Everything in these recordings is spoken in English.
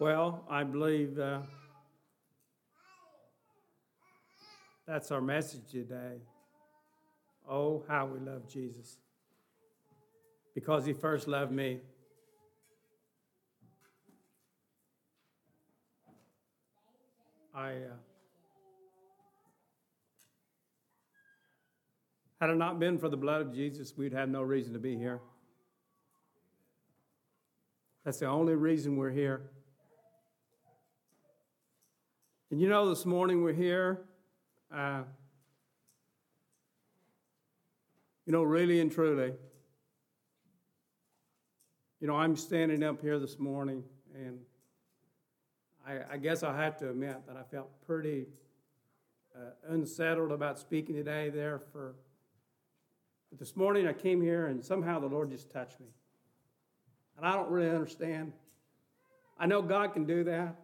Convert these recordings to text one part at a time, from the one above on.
Well, I believe uh, that's our message today. Oh, how we love Jesus. Because he first loved me. I, uh, had it not been for the blood of Jesus, we'd have no reason to be here. That's the only reason we're here. And you know, this morning we're here, uh, you know, really and truly. You know, I'm standing up here this morning, and I, I guess I have to admit that I felt pretty uh, unsettled about speaking today there for. But this morning I came here, and somehow the Lord just touched me. And I don't really understand. I know God can do that.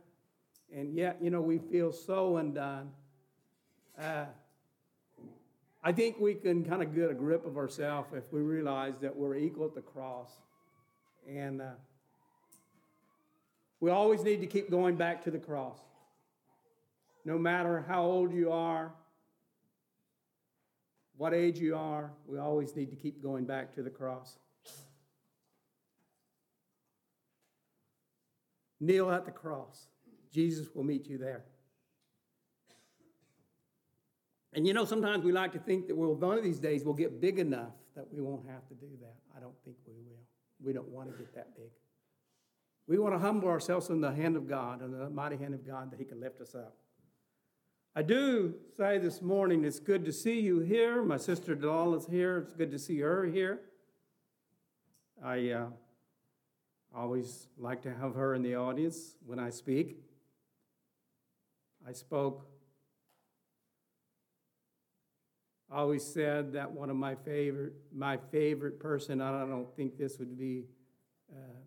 And yet, you know, we feel so undone. Uh, I think we can kind of get a grip of ourselves if we realize that we're equal at the cross. And uh, we always need to keep going back to the cross. No matter how old you are, what age you are, we always need to keep going back to the cross. Kneel at the cross. Jesus will meet you there. And you know, sometimes we like to think that, well, one of these days we'll get big enough that we won't have to do that. I don't think we will. We don't want to get that big. We want to humble ourselves in the hand of God, in the mighty hand of God, that He can lift us up. I do say this morning, it's good to see you here. My sister Delal is here. It's good to see her here. I uh, always like to have her in the audience when I speak. I spoke. I always said that one of my favorite, my favorite person, I don't think this would be uh,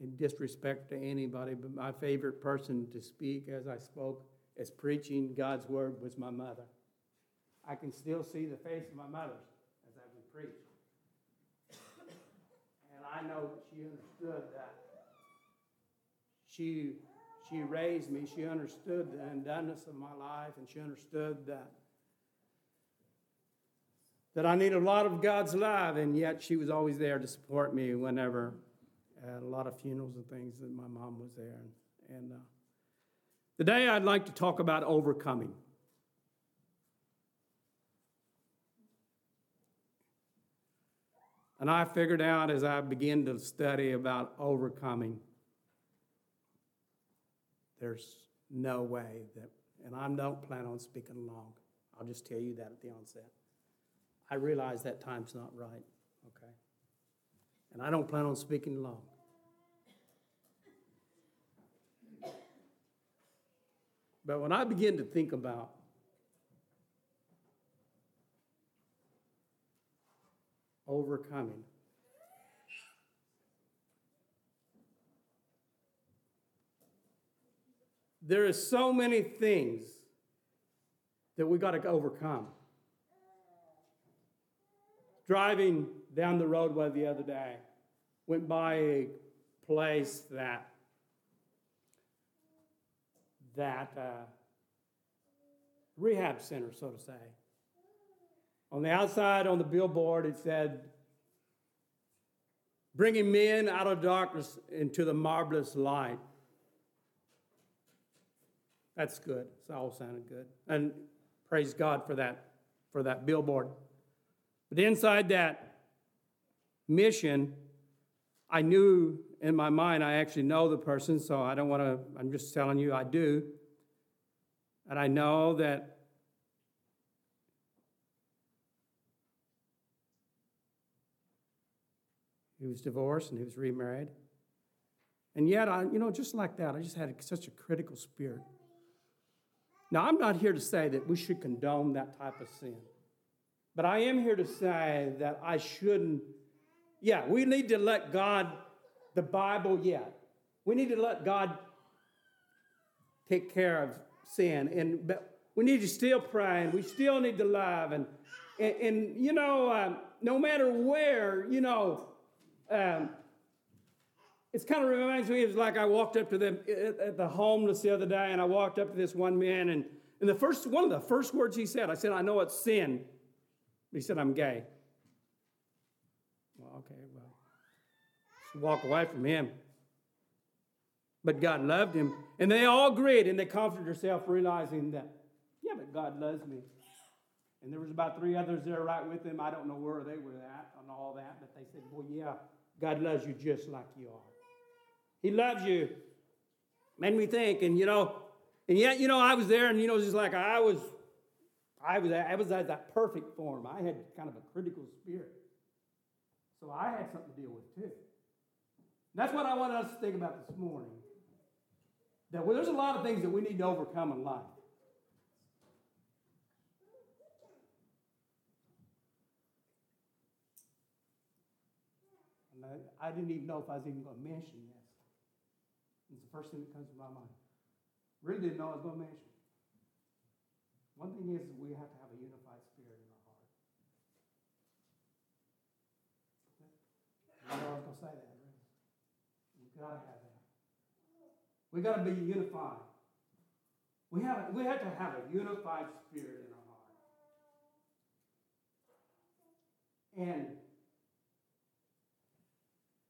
in disrespect to anybody, but my favorite person to speak as I spoke, as preaching God's word, was my mother. I can still see the face of my mother as I would preach. And I know that she understood that. She she raised me. She understood the undoneness of my life, and she understood that that I needed a lot of God's love, and yet she was always there to support me whenever at a lot of funerals and things that my mom was there. And, and uh, today I'd like to talk about overcoming. And I figured out as I began to study about overcoming there's no way that, and I don't plan on speaking long. I'll just tell you that at the onset. I realize that time's not right, okay? And I don't plan on speaking long. But when I begin to think about overcoming, There is so many things that we got to overcome. Driving down the roadway the other day, went by a place that that uh, rehab center, so to say. On the outside, on the billboard, it said, "Bringing men out of darkness into the marvelous light." That's good. It's all sounded good. And praise God for that, for that billboard. But inside that mission, I knew in my mind, I actually know the person, so I don't want to, I'm just telling you I do. And I know that he was divorced and he was remarried. And yet, I, you know, just like that, I just had such a critical spirit. Now, I'm not here to say that we should condone that type of sin, but I am here to say that I shouldn't. Yeah, we need to let God, the Bible, yeah, we need to let God take care of sin, and but we need to still pray, and we still need to love, and and, and you know, um, no matter where, you know, um, it's kind of reminds me of like I walked up to them at the homeless the other day, and I walked up to this one man, and, and the first one of the first words he said, I said, I know it's sin. He said, I'm gay. Well, okay, well, walk away from him. But God loved him. And they all agreed and they comforted herself, realizing that, yeah, but God loves me. And there was about three others there right with him. I don't know where they were at and all that, but they said, well, yeah, God loves you just like you are. He loves you. Made me think, and you know, and yet, you know, I was there, and you know, just like I was, I was, I was at that perfect form. I had kind of a critical spirit, so I had something to deal with too. That's what I wanted us to think about this morning. That well, there's a lot of things that we need to overcome in life. I, didn't even know if I was even going to mention this. It's the first thing that comes to my mind. Really didn't know I was going to mention. One thing is we have to have a unified spirit in our heart. I know I was going to say that. Really. We've got to have that. we got to be unified. We have, we have to have a unified spirit in our heart. And,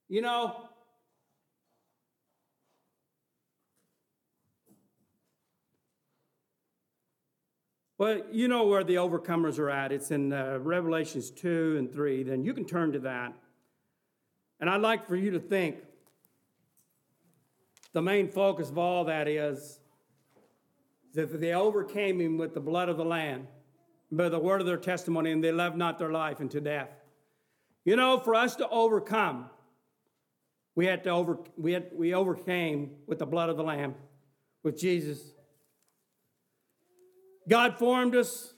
you know, well, you know where the overcomers are at. It's in uh, Revelations 2 and 3. Then you can turn to that. And I'd like for you to think the main focus of all that is that they overcame him with the blood of the Lamb, by the word of their testimony, and they loved not their life unto death. You know, for us to overcome, we had to over we had we overcame with the blood of the Lamb, with Jesus. God formed us,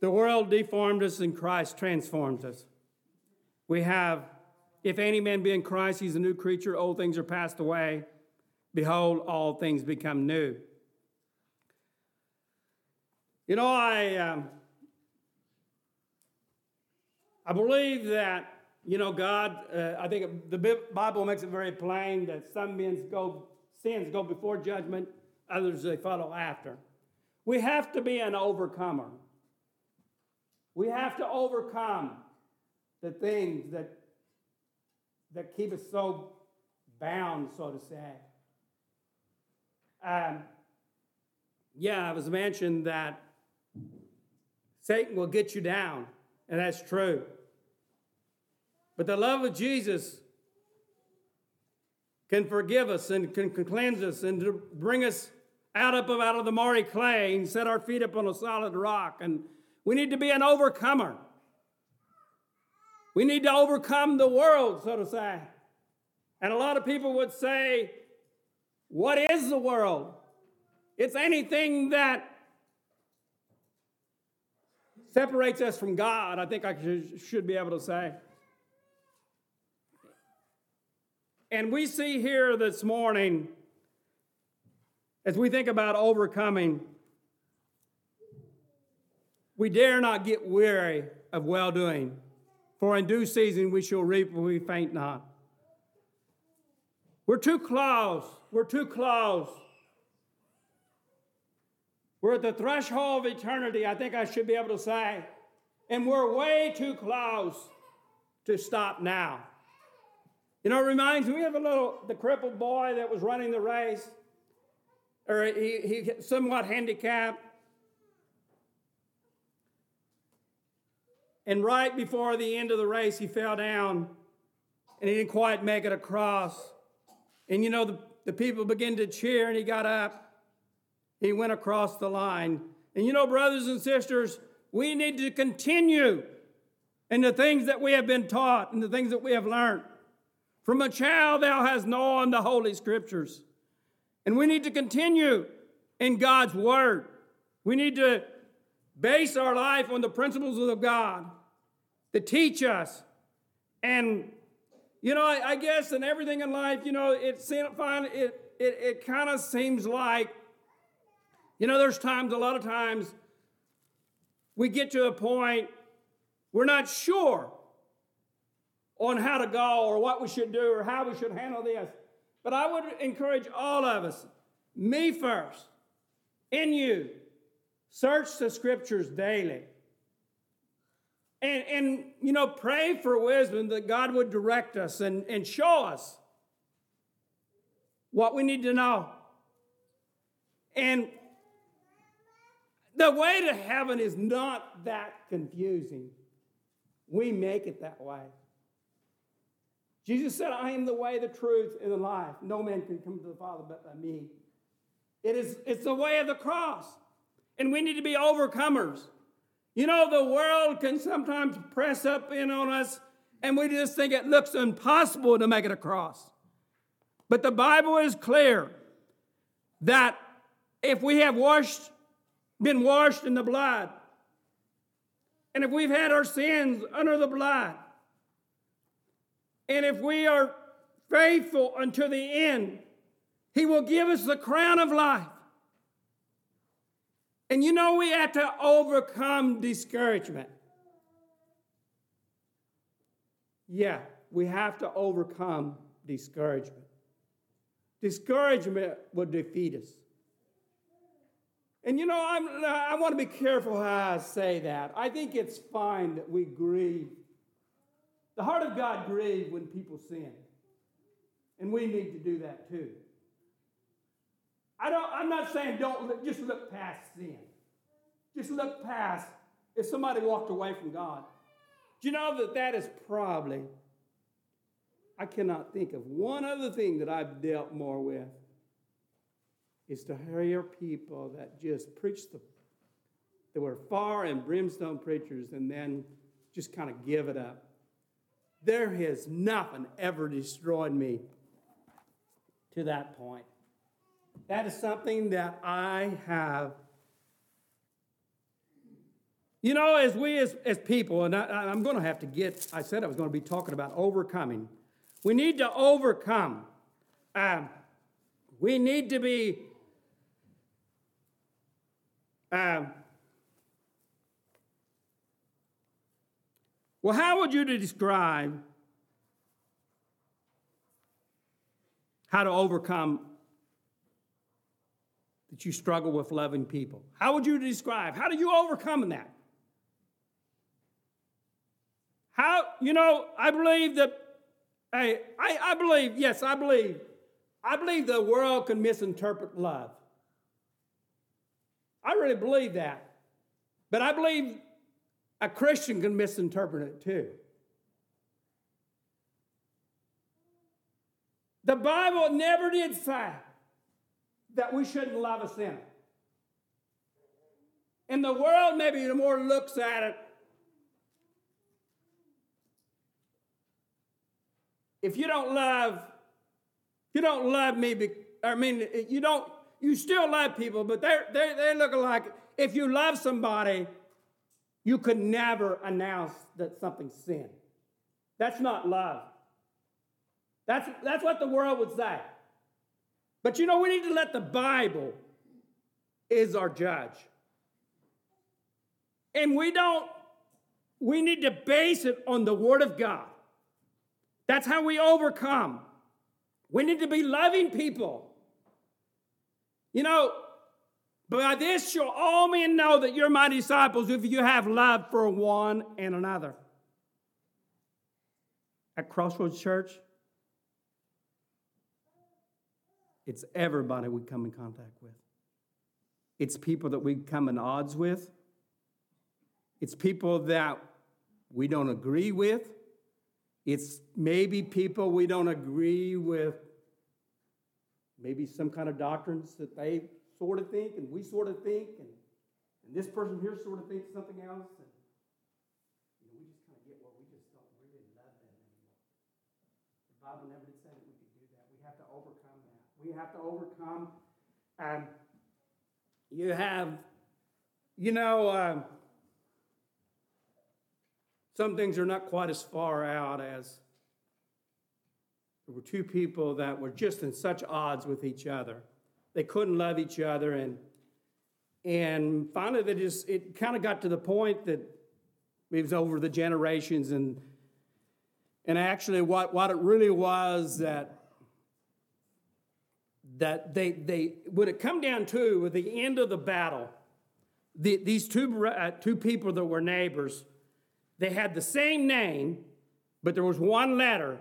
the world deformed us, and Christ transformed us. We have, if any man be in Christ, he's a new creature, old things are passed away. Behold, all things become new. You know, I, um, I believe that, you know, God, uh, I think the Bible makes it very plain that some men's go, sins go before judgment, others they follow after. We have to be an overcomer. We have to overcome the things that, that keep us so bound, so to say. Um, yeah, it was mentioned that Satan will get you down, and that's true. But the love of Jesus can forgive us and can, can cleanse us and bring us out up out of the miry clay and set our feet up on a solid rock. And we need to be an overcomer. We need to overcome the world, so to say. And a lot of people would say, what is the world? It's anything that separates us from God, I think I should be able to say. And we see here this morning, as we think about overcoming, we dare not get weary of well doing, for in due season we shall reap if we faint not. We're too close. We're too close. We're at the threshold of eternity, I think I should be able to say. And we're way too close to stop now. You know, it reminds me of a little, the crippled boy that was running the race, or he, he somewhat handicapped. And right before the end of the race, he fell down and he didn't quite make it across. And you know, the, the people began to cheer, and he got up. He went across the line. And you know, brothers and sisters, we need to continue in the things that we have been taught and the things that we have learned. From a child, thou hast known the Holy Scriptures. And we need to continue in God's Word. We need to base our life on the principles of God that teach us and you know, I, I guess in everything in life, you know, it. It it it kind of seems like, you know, there's times, a lot of times, we get to a point we're not sure, on how to go or what we should do or how we should handle this. But I would encourage all of us, me first, in you, search the scriptures daily. And, and you know, pray for wisdom that God would direct us and, and show us what we need to know. And the way to heaven is not that confusing. We make it that way. Jesus said, I am the way, the truth, and the life. No man can come to the Father but by me. It is, it's the way of the cross. And we need to be overcomers. You know, the world can sometimes press up in on us, and we just think it looks impossible to make it across. But the Bible is clear that if we have washed, been washed in the blood, and if we've had our sins under the blood, and if we are faithful unto the end, He will give us the crown of life. And you know, we have to overcome discouragement. Yeah, we have to overcome discouragement. Discouragement will defeat us. And you know, I'm, I want to be careful how I say that. I think it's fine that we grieve the heart of God grieves when people sin. And we need to do that too. I don't, I'm not saying don't look, just look past sin. Just look past if somebody walked away from God. Do you know that that is probably, I cannot think of one other thing that I've dealt more with is to hear people that just preach the, that were far and brimstone preachers and then just kind of give it up. There has nothing ever destroyed me to that point. That is something that I have. You know, as we as, as people, and I, I'm going to have to get, I said I was going to be talking about overcoming. We need to overcome. Um, we need to be um, Well, how would you describe how to overcome that you struggle with loving people? How would you describe? How do you overcome that? How, you know, I believe that, hey, I, I believe, yes, I believe, I believe the world can misinterpret love. I really believe that. But I believe a Christian can misinterpret it too. The Bible never did say that we shouldn't love a sinner. In the world, maybe the more looks at it, if you don't love, you don't love me, I mean, you don't, you still love people, but they're, they're, they're looking like if you love somebody, you could never announce that something's sin. That's not love. That's, that's what the world would say. But you know, we need to let the Bible is our judge. And we don't, we need to base it on the Word of God. That's how we overcome. We need to be loving people. You know, by this shall all men know that you're my disciples if you have love for one and another. At Crossroads Church, it's everybody we come in contact with. It's people that we come in odds with. It's people that we don't agree with. It's maybe people we don't agree with, maybe some kind of doctrines that they sort of think, and we sort of think, and, and this person here sort of thinks something else. And, you know, we just kind of get what we just don't really love them anymore. The Bible never did say that we could do that. We have to overcome that. We have to overcome. Um, you have, you know, uh, some things are not quite as far out as there were two people that were just in such odds with each other they couldn't love each other. And, and finally, they just, it kind of got to the point that it was over the generations and And actually, what, what it really was that that they, they when it come down to at the end of the battle, the, these two, uh, two people that were neighbors, they had the same name, but there was one letter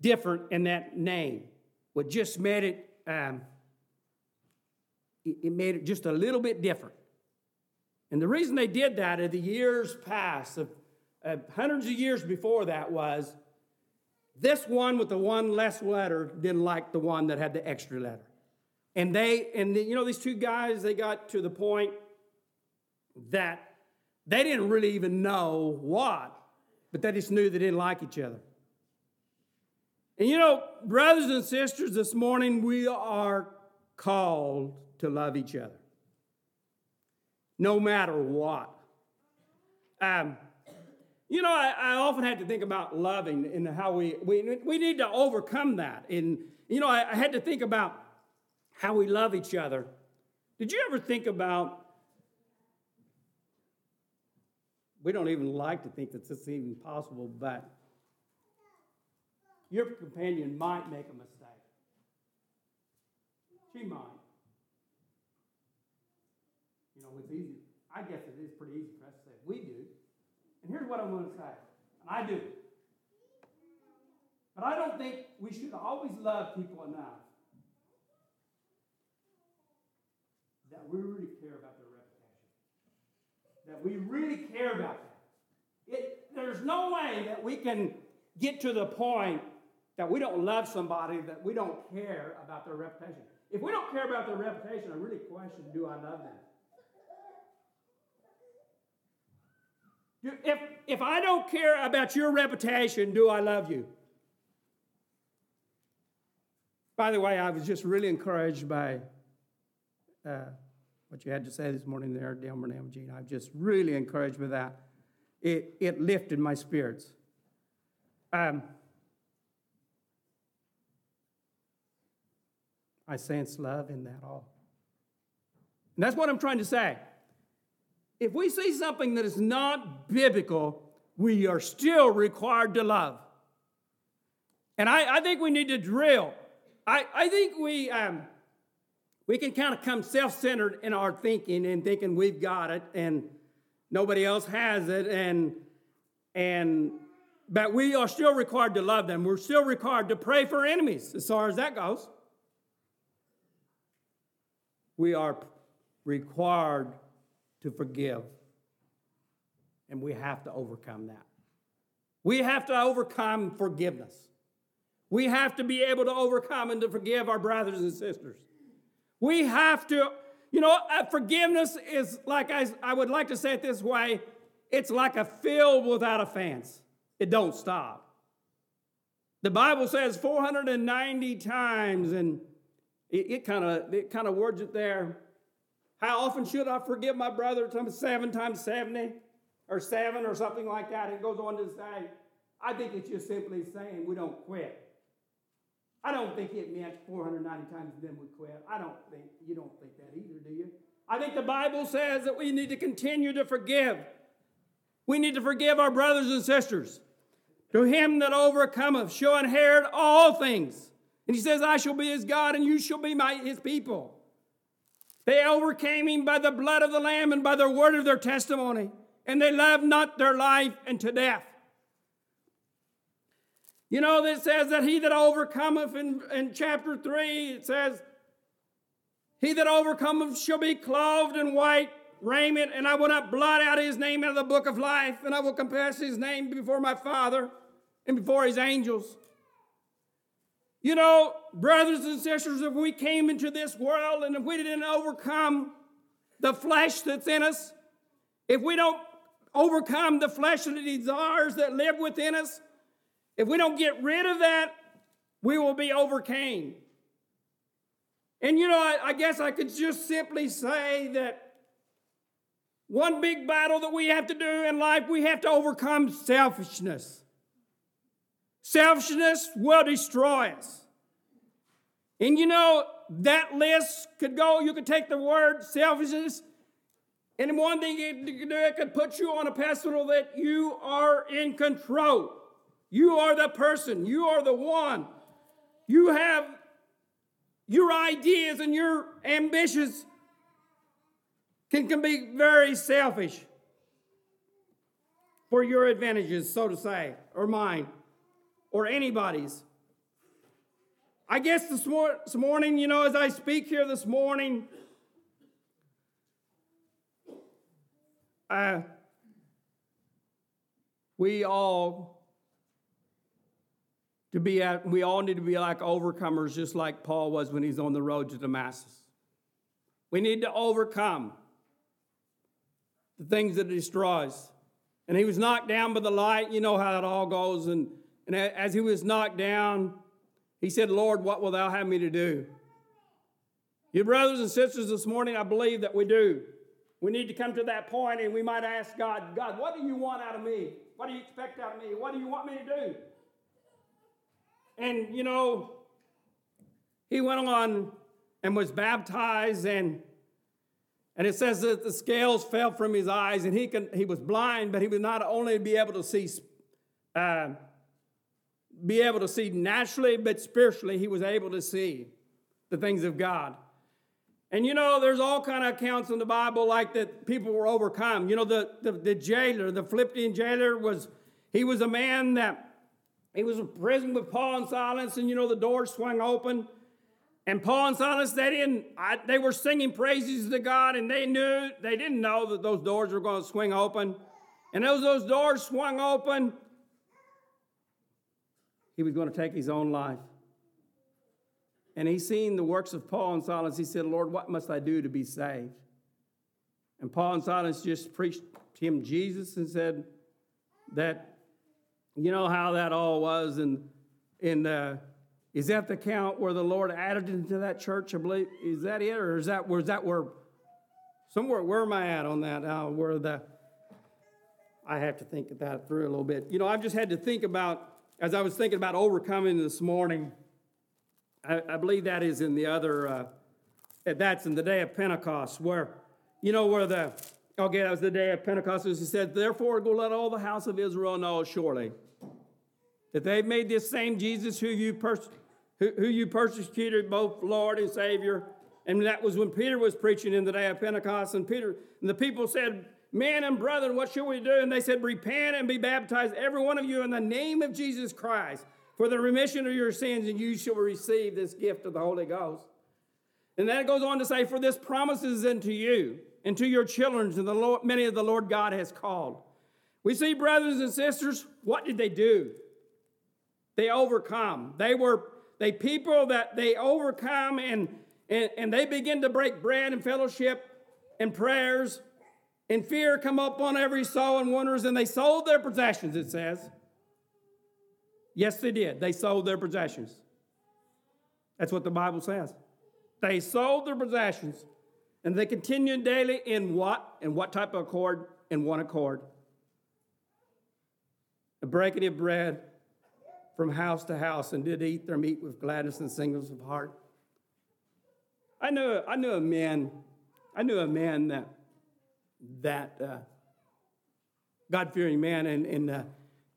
different in that name. What just made it, um, it, made it just a little bit different. And the reason they did that in the years past, of, of hundreds of years before that, was this one with the one less letter didn't like the one that had the extra letter. And they, and the, you know, these two guys, they got to the point that they didn't really even know what, but they just knew they didn't like each other. And you know, brothers and sisters, this morning we are called to love each other, no matter what. Um, you know, I, I, often had to think about loving and how we, we, we need to overcome that. And, you know, I, I had to think about how we love each other. Did you ever think about we don't even like to think that this is even possible, but your companion might make a mistake. She might. Know, it's easy. I guess it is pretty easy for us to say, we do. And here's what I'm going to say, and I do. But I don't think we should always love people enough that we really care about their reputation. that we really care about that. It, there's no way that we can get to the point that we don't love somebody, that we don't care about their reputation. If we don't care about their reputation, I really question do I love them? If, if I don't care about your reputation, do I love you? By the way, I was just really encouraged by uh, what you had to say this morning there, Delmer and Jean. I'm just really encouraged by that. It, it lifted my spirits. Um, I sense love in that all. And that's what I'm trying to say. If we see something that is not biblical, we are still required to love. And I, I think we need to drill. I, I think we, um, we can kind of come self centered in our thinking and thinking we've got it and nobody else has it. And, and, but we are still required to love them. We're still required to pray for enemies as far as that goes. We are required to forgive. And we have to overcome that. We have to overcome forgiveness. We have to be able to overcome and to forgive our brothers and sisters. We have to, you know, uh, forgiveness is like I, I would like to say it this way it's like a field without a fence, it don't stop. The Bible says 490 times, and it kind of it kind of words it there. How often should I forgive my brother? Seven times 70 or seven or something like that. It goes on to say, I think it's just simply saying we don't quit. I don't think it meant 490 times then we quit. I don't think, you don't think that either, do you? I think the Bible says that we need to continue to forgive. We need to forgive our brothers and sisters. To him that overcometh shall inherit all things. And he says, I shall be his God and you shall be my, his people. They overcame him by the blood of the Lamb and by the word of their testimony. And they loved not their life unto death. You know, that says that he that overcometh in, in chapter 3, it says, He that overcometh shall be clothed in white raiment, and I will not blot out his name out of the book of life, and I will confess his name before my Father and before his angels. You know, brothers and sisters, if we came into this world and if we didn't overcome the flesh that's in us, if we don't overcome the fleshly desires that live within us, if we don't get rid of that, we will be overcame. And you know, I, I, guess I could just simply say that one big battle that we have to do in life, we have to overcome selfishness. Selfishness will destroy us. And you know, that list could go, you could take the word selfishness, and one thing it could do, it could put you on a pedestal that you are in control. You are the person. You are the one. You have your ideas and your ambitions can, can be very selfish for your advantages, so to say, or mine, or anybody's. I guess this, mor- this morning, you know, as I speak here this morning, uh, we all to be at, we all need to be like overcomers, just like Paul was when he's on the road to Damascus. We need to overcome the things that destroys. And he was knocked down by the light. You know how it all goes. And, and as he was knocked down, he said, Lord, what will thou have me to do? You brothers and sisters, this morning, I believe that we do. We need to come to that point and we might ask God, God, what do you want out of me? What do you expect out of me? What do you want me to do? And, you know, he went on and was baptized and and it says that the scales fell from his eyes and he, can, he was blind, but he was not only be able to see, uh, be able to see naturally, but spiritually, he was able to see the things of God. And you know, there's all kind of accounts in the Bible like that people were overcome. You know, the, the, the jailer, the Philippian jailer was, he was a man that he was in prison with Paul and Silas, and you know, the doors swung open. And Paul and Silas, they didn't, I, they were singing praises to God, and they knew, they didn't know that those doors were going to swing open. And as those doors swung open, he was going to take his own life. And he seen the works of Paul and Silas. He said, Lord, what must I do to be saved? And Paul and Silas just preached him Jesus and said that you know how that all was, and in uh, is that the count where the Lord added into that church? I believe is that it, or is that where is that where somewhere? Where am I at on that? Uh, where the I have to think that through a little bit. You know, I've just had to think about as I was thinking about overcoming this morning. I, I believe that is in the other. Uh, that's in the day of Pentecost, where you know where the Okay, that was the day of Pentecost. He said, Therefore, go let all the house of Israel know surely that they've made this same Jesus who you, pers- who, who you persecuted, both Lord and Savior. And that was when Peter was preaching in the day of Pentecost. And Peter and the people said, Man and brethren, what shall we do? And they said, Repent and be baptized, every one of you, in the name of Jesus Christ, for the remission of your sins, and you shall receive this gift of the Holy Ghost. And then it goes on to say, For this promise is unto you and to your children, and the Lord, many of the Lord God has called. We see, brothers and sisters, what did they do? They overcome. They were they people that they overcome and, and, and they begin to break bread and fellowship and prayers and fear come up on every soul and wonders, and they sold their possessions, it says. Yes, they did. They sold their possessions. That's what the Bible says. They sold their possessions and they continued daily in what? In what type of accord? In one accord. The breaking of bread from house to house, and did eat their meat with gladness and singleness of heart. I knew, I knew a man, I knew a man that, that uh, God-fearing man, and, and, uh,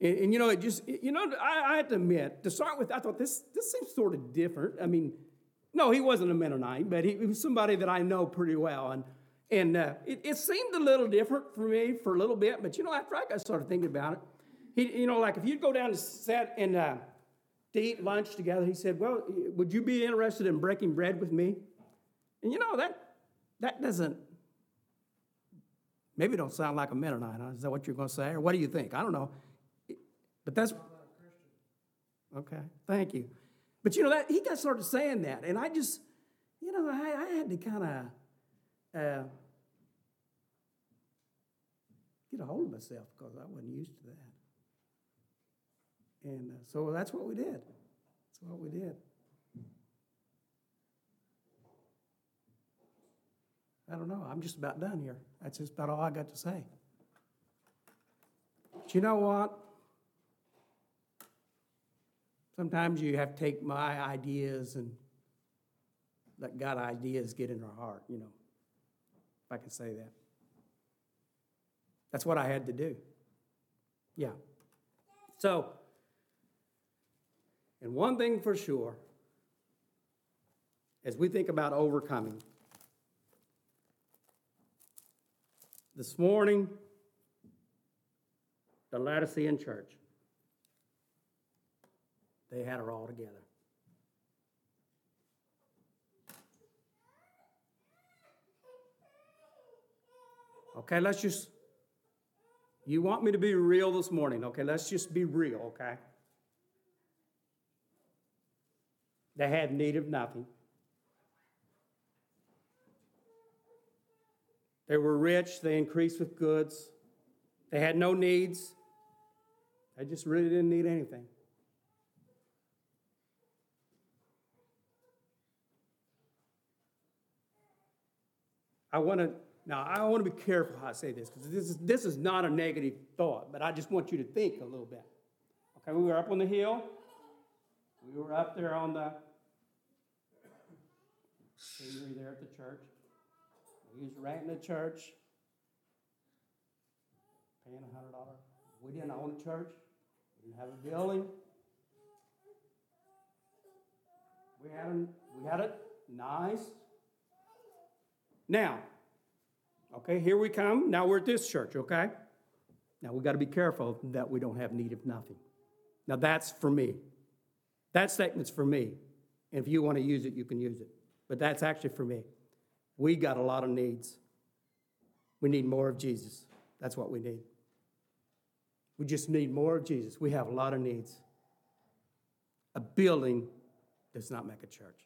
and, and, you know, it just, you know, I, I have to admit, to start with, I thought this, this seems sort of different. I mean, no, he wasn't a Mennonite, but he, he was somebody that I know pretty well. And, and uh, it, it, seemed a little different for me for a little bit, but you know, after I got started thinking about it, he, you know, like if you'd go down to set and uh, to eat lunch together, he said, Well, would you be interested in breaking bread with me? And you know, that, that doesn't, maybe don't sound like a Mennonite. Huh? Is that what you're going to say? Or what do you think? I don't know. But that's, okay, thank you. But you know that he got started saying that, and I just, you know, I, I had to kind of uh, get a hold of myself because I wasn't used to that. And uh, so that's what we did. That's what we did. I don't know. I'm just about done here. That's just about all I got to say. But you know what? Sometimes you have to take my ideas and let God ideas get in our heart, you know, if I can say that. That's what I had to do. Yeah. So, And one thing for sure, as we think about overcoming, this morning, the Laodicean church, they had it all together. Okay, let's just, you want me to be real this morning, okay? Let's just be real, okay? They had need of nothing. They were rich, they increased with goods, they had no needs. They just really didn't need anything. I want to now I want to be careful how I say this because this is this is not a negative thought, but I just want you to think a little bit. Okay, we were up on the hill. We were up there on the there at the church. We was renting the church, paying a hundred dollars. We didn't own a church. We didn't have a building. We had a, we had it nice. Now, okay, here we come. Now we're at this church, okay? Now we got to be careful that we don't have need of nothing. Now that's for me. That statement's for me. And if you want to use it, you can use it. But that's actually for me. We got a lot of needs. We need more of Jesus. That's what we need. We just need more of Jesus. We have a lot of needs. A building does not make a church.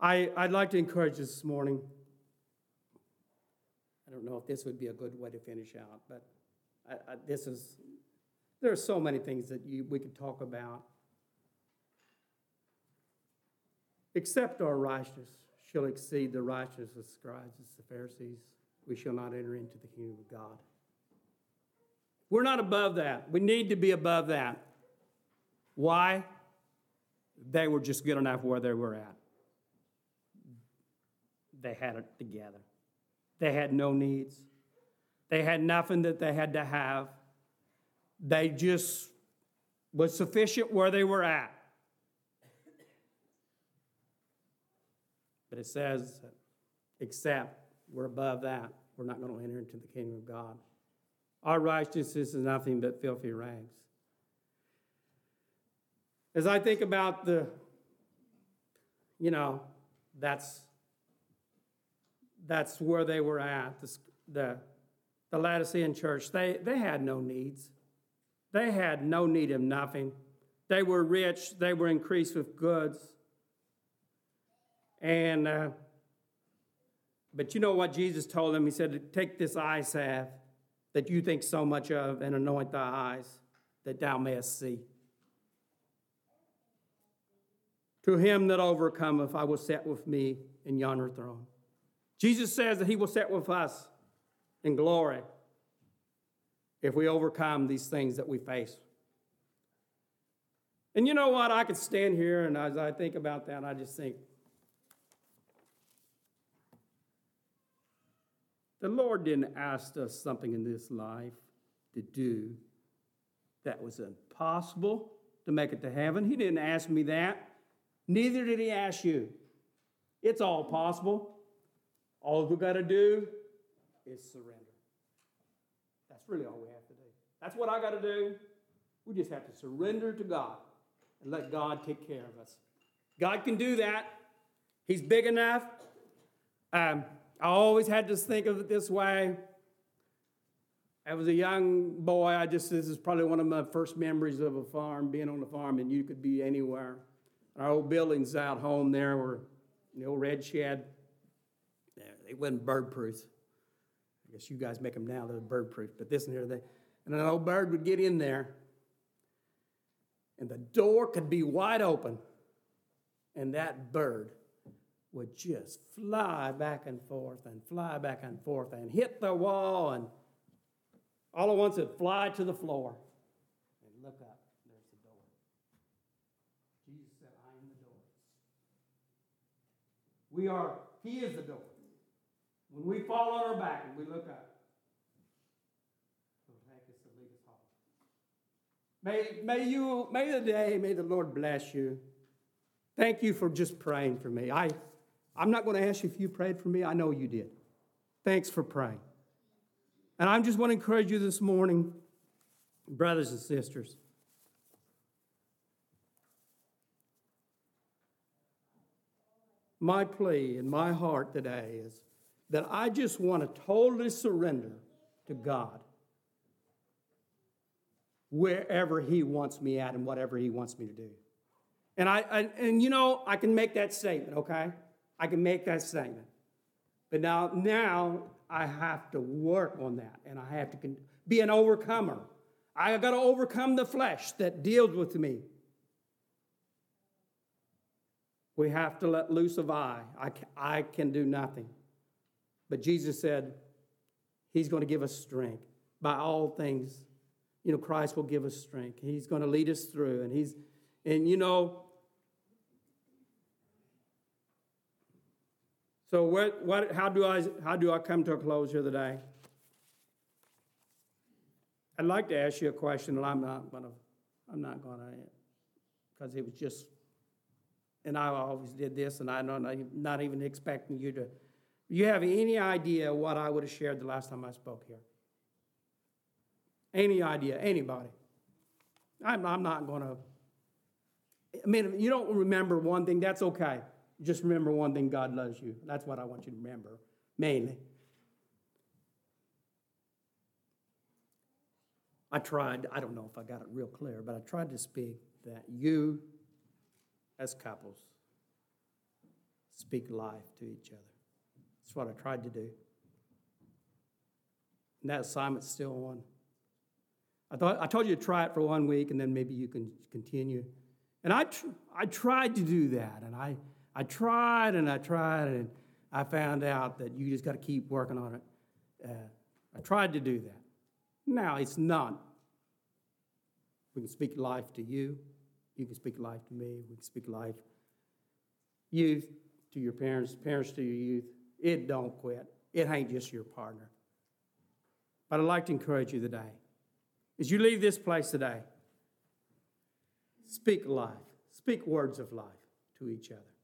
I, I'd like to encourage this morning. I don't know if this would be a good way to finish out, but I, I, this is, there are so many things that you, we could talk about. Except our righteousness shall exceed the righteousness of scribes and the Pharisees, we shall not enter into the kingdom of God. We're not above that. We need to be above that. Why? They were just good enough where they were at. They had it together. They had no needs. They had nothing that they had to have. They just was sufficient where they were at. But it says, except we're above that, we're not going to enter into the kingdom of God. Our righteousness is nothing but filthy rags. As I think about the, you know, that's that's where they were at. The, the, the Laodicean church, they, they had no needs. They had no need of nothing. They were rich, they were increased with goods. And, uh, but you know what Jesus told them? He said, Take this eye salve that you think so much of and anoint thy eyes that thou mayest see. To him that overcometh, I will set with me in yonder throne. Jesus says that he will sit with us in glory if we overcome these things that we face. And you know what? I could stand here and as I think about that, I just think, the Lord didn't ask us something in this life to do that was impossible to make it to heaven. He didn't ask me that. Neither did He ask you. It's all possible. All we got to do is surrender. That's really all we have to do. That's what I got to do. We just have to surrender to God and let God take care of us. God can do that. He's big enough. Um, I always had to think of it this way. I was a young boy. I just this is probably one of my first memories of a farm, being on the farm, and you could be anywhere. Our old buildings out home there were the old red shed. They wasn't bird proof. I guess you guys make them now, they're bird proof, but this and here, they, and an old bird would get in there, and the door could be wide open, and that bird would just fly back and forth and fly back and forth and hit the wall, and all at once it'd fly to the floor. And look up, there's the door. Jesus said, I am the door. We are, He is the door. When we fall on our back and we look up. May, may you, may the day, may the Lord bless you. Thank you for just praying for me. I, I'm not going to ask you if you prayed for me. I know you did. Thanks for praying. And I just want to encourage you this morning, brothers and sisters. My plea in my heart today is that I just want to totally surrender to God wherever He wants me at and whatever He wants me to do. And I, I and you know I can make that statement, okay? I can make that statement. But now, now I have to work on that, and I have to con- be an overcomer. I got to overcome the flesh that deals with me. We have to let loose of I. I I can do nothing. But Jesus said, He's going to give us strength. By all things, you know, Christ will give us strength. He's going to lead us through. And He's, and you know, so what, what, how, do I, how do I come to a close here today? I'd like to ask you a question, and I'm not going to, I'm not going to, because it was just and I always did this, and I'm not, not even expecting you to. You have any idea what I would have shared the last time I spoke here? Any idea? Anybody? I'm, I'm not going to. I mean, you don't remember one thing, that's okay. Just remember one thing God loves you. That's what I want you to remember, mainly. I tried, I don't know if I got it real clear, but I tried to speak that you as couples speak life to each other. That's what I tried to do. And that assignment's still on. I, thought, I told you to try it for one week and then maybe you can continue. And I, tr- I tried to do that. And I, I tried and I tried and I found out that you just got to keep working on it. Uh, I tried to do that. Now it's not. We can speak life to you. You can speak life to me. We can speak life. Youth to your parents, parents to your youth. It don't quit. It ain't just your partner. But I'd like to encourage you today. As you leave this place today, speak life. Speak words of life to each other.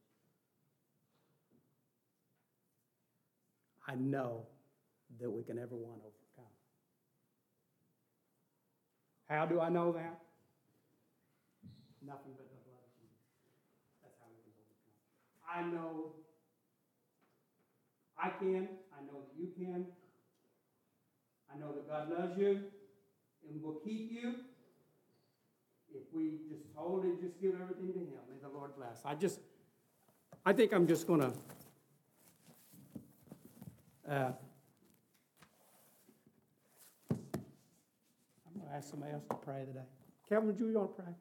I know that we can ever want overcome. How do I know that? Nothing but the blood of Jesus. That's how we can overcome. I know I can. I know that you can. I know that God loves you and will keep you if we just totally just give everything to Him. May the Lord bless. I just, I think I'm just going to. Uh, I'm going to ask somebody else to pray today. Kevin, would you want to pray?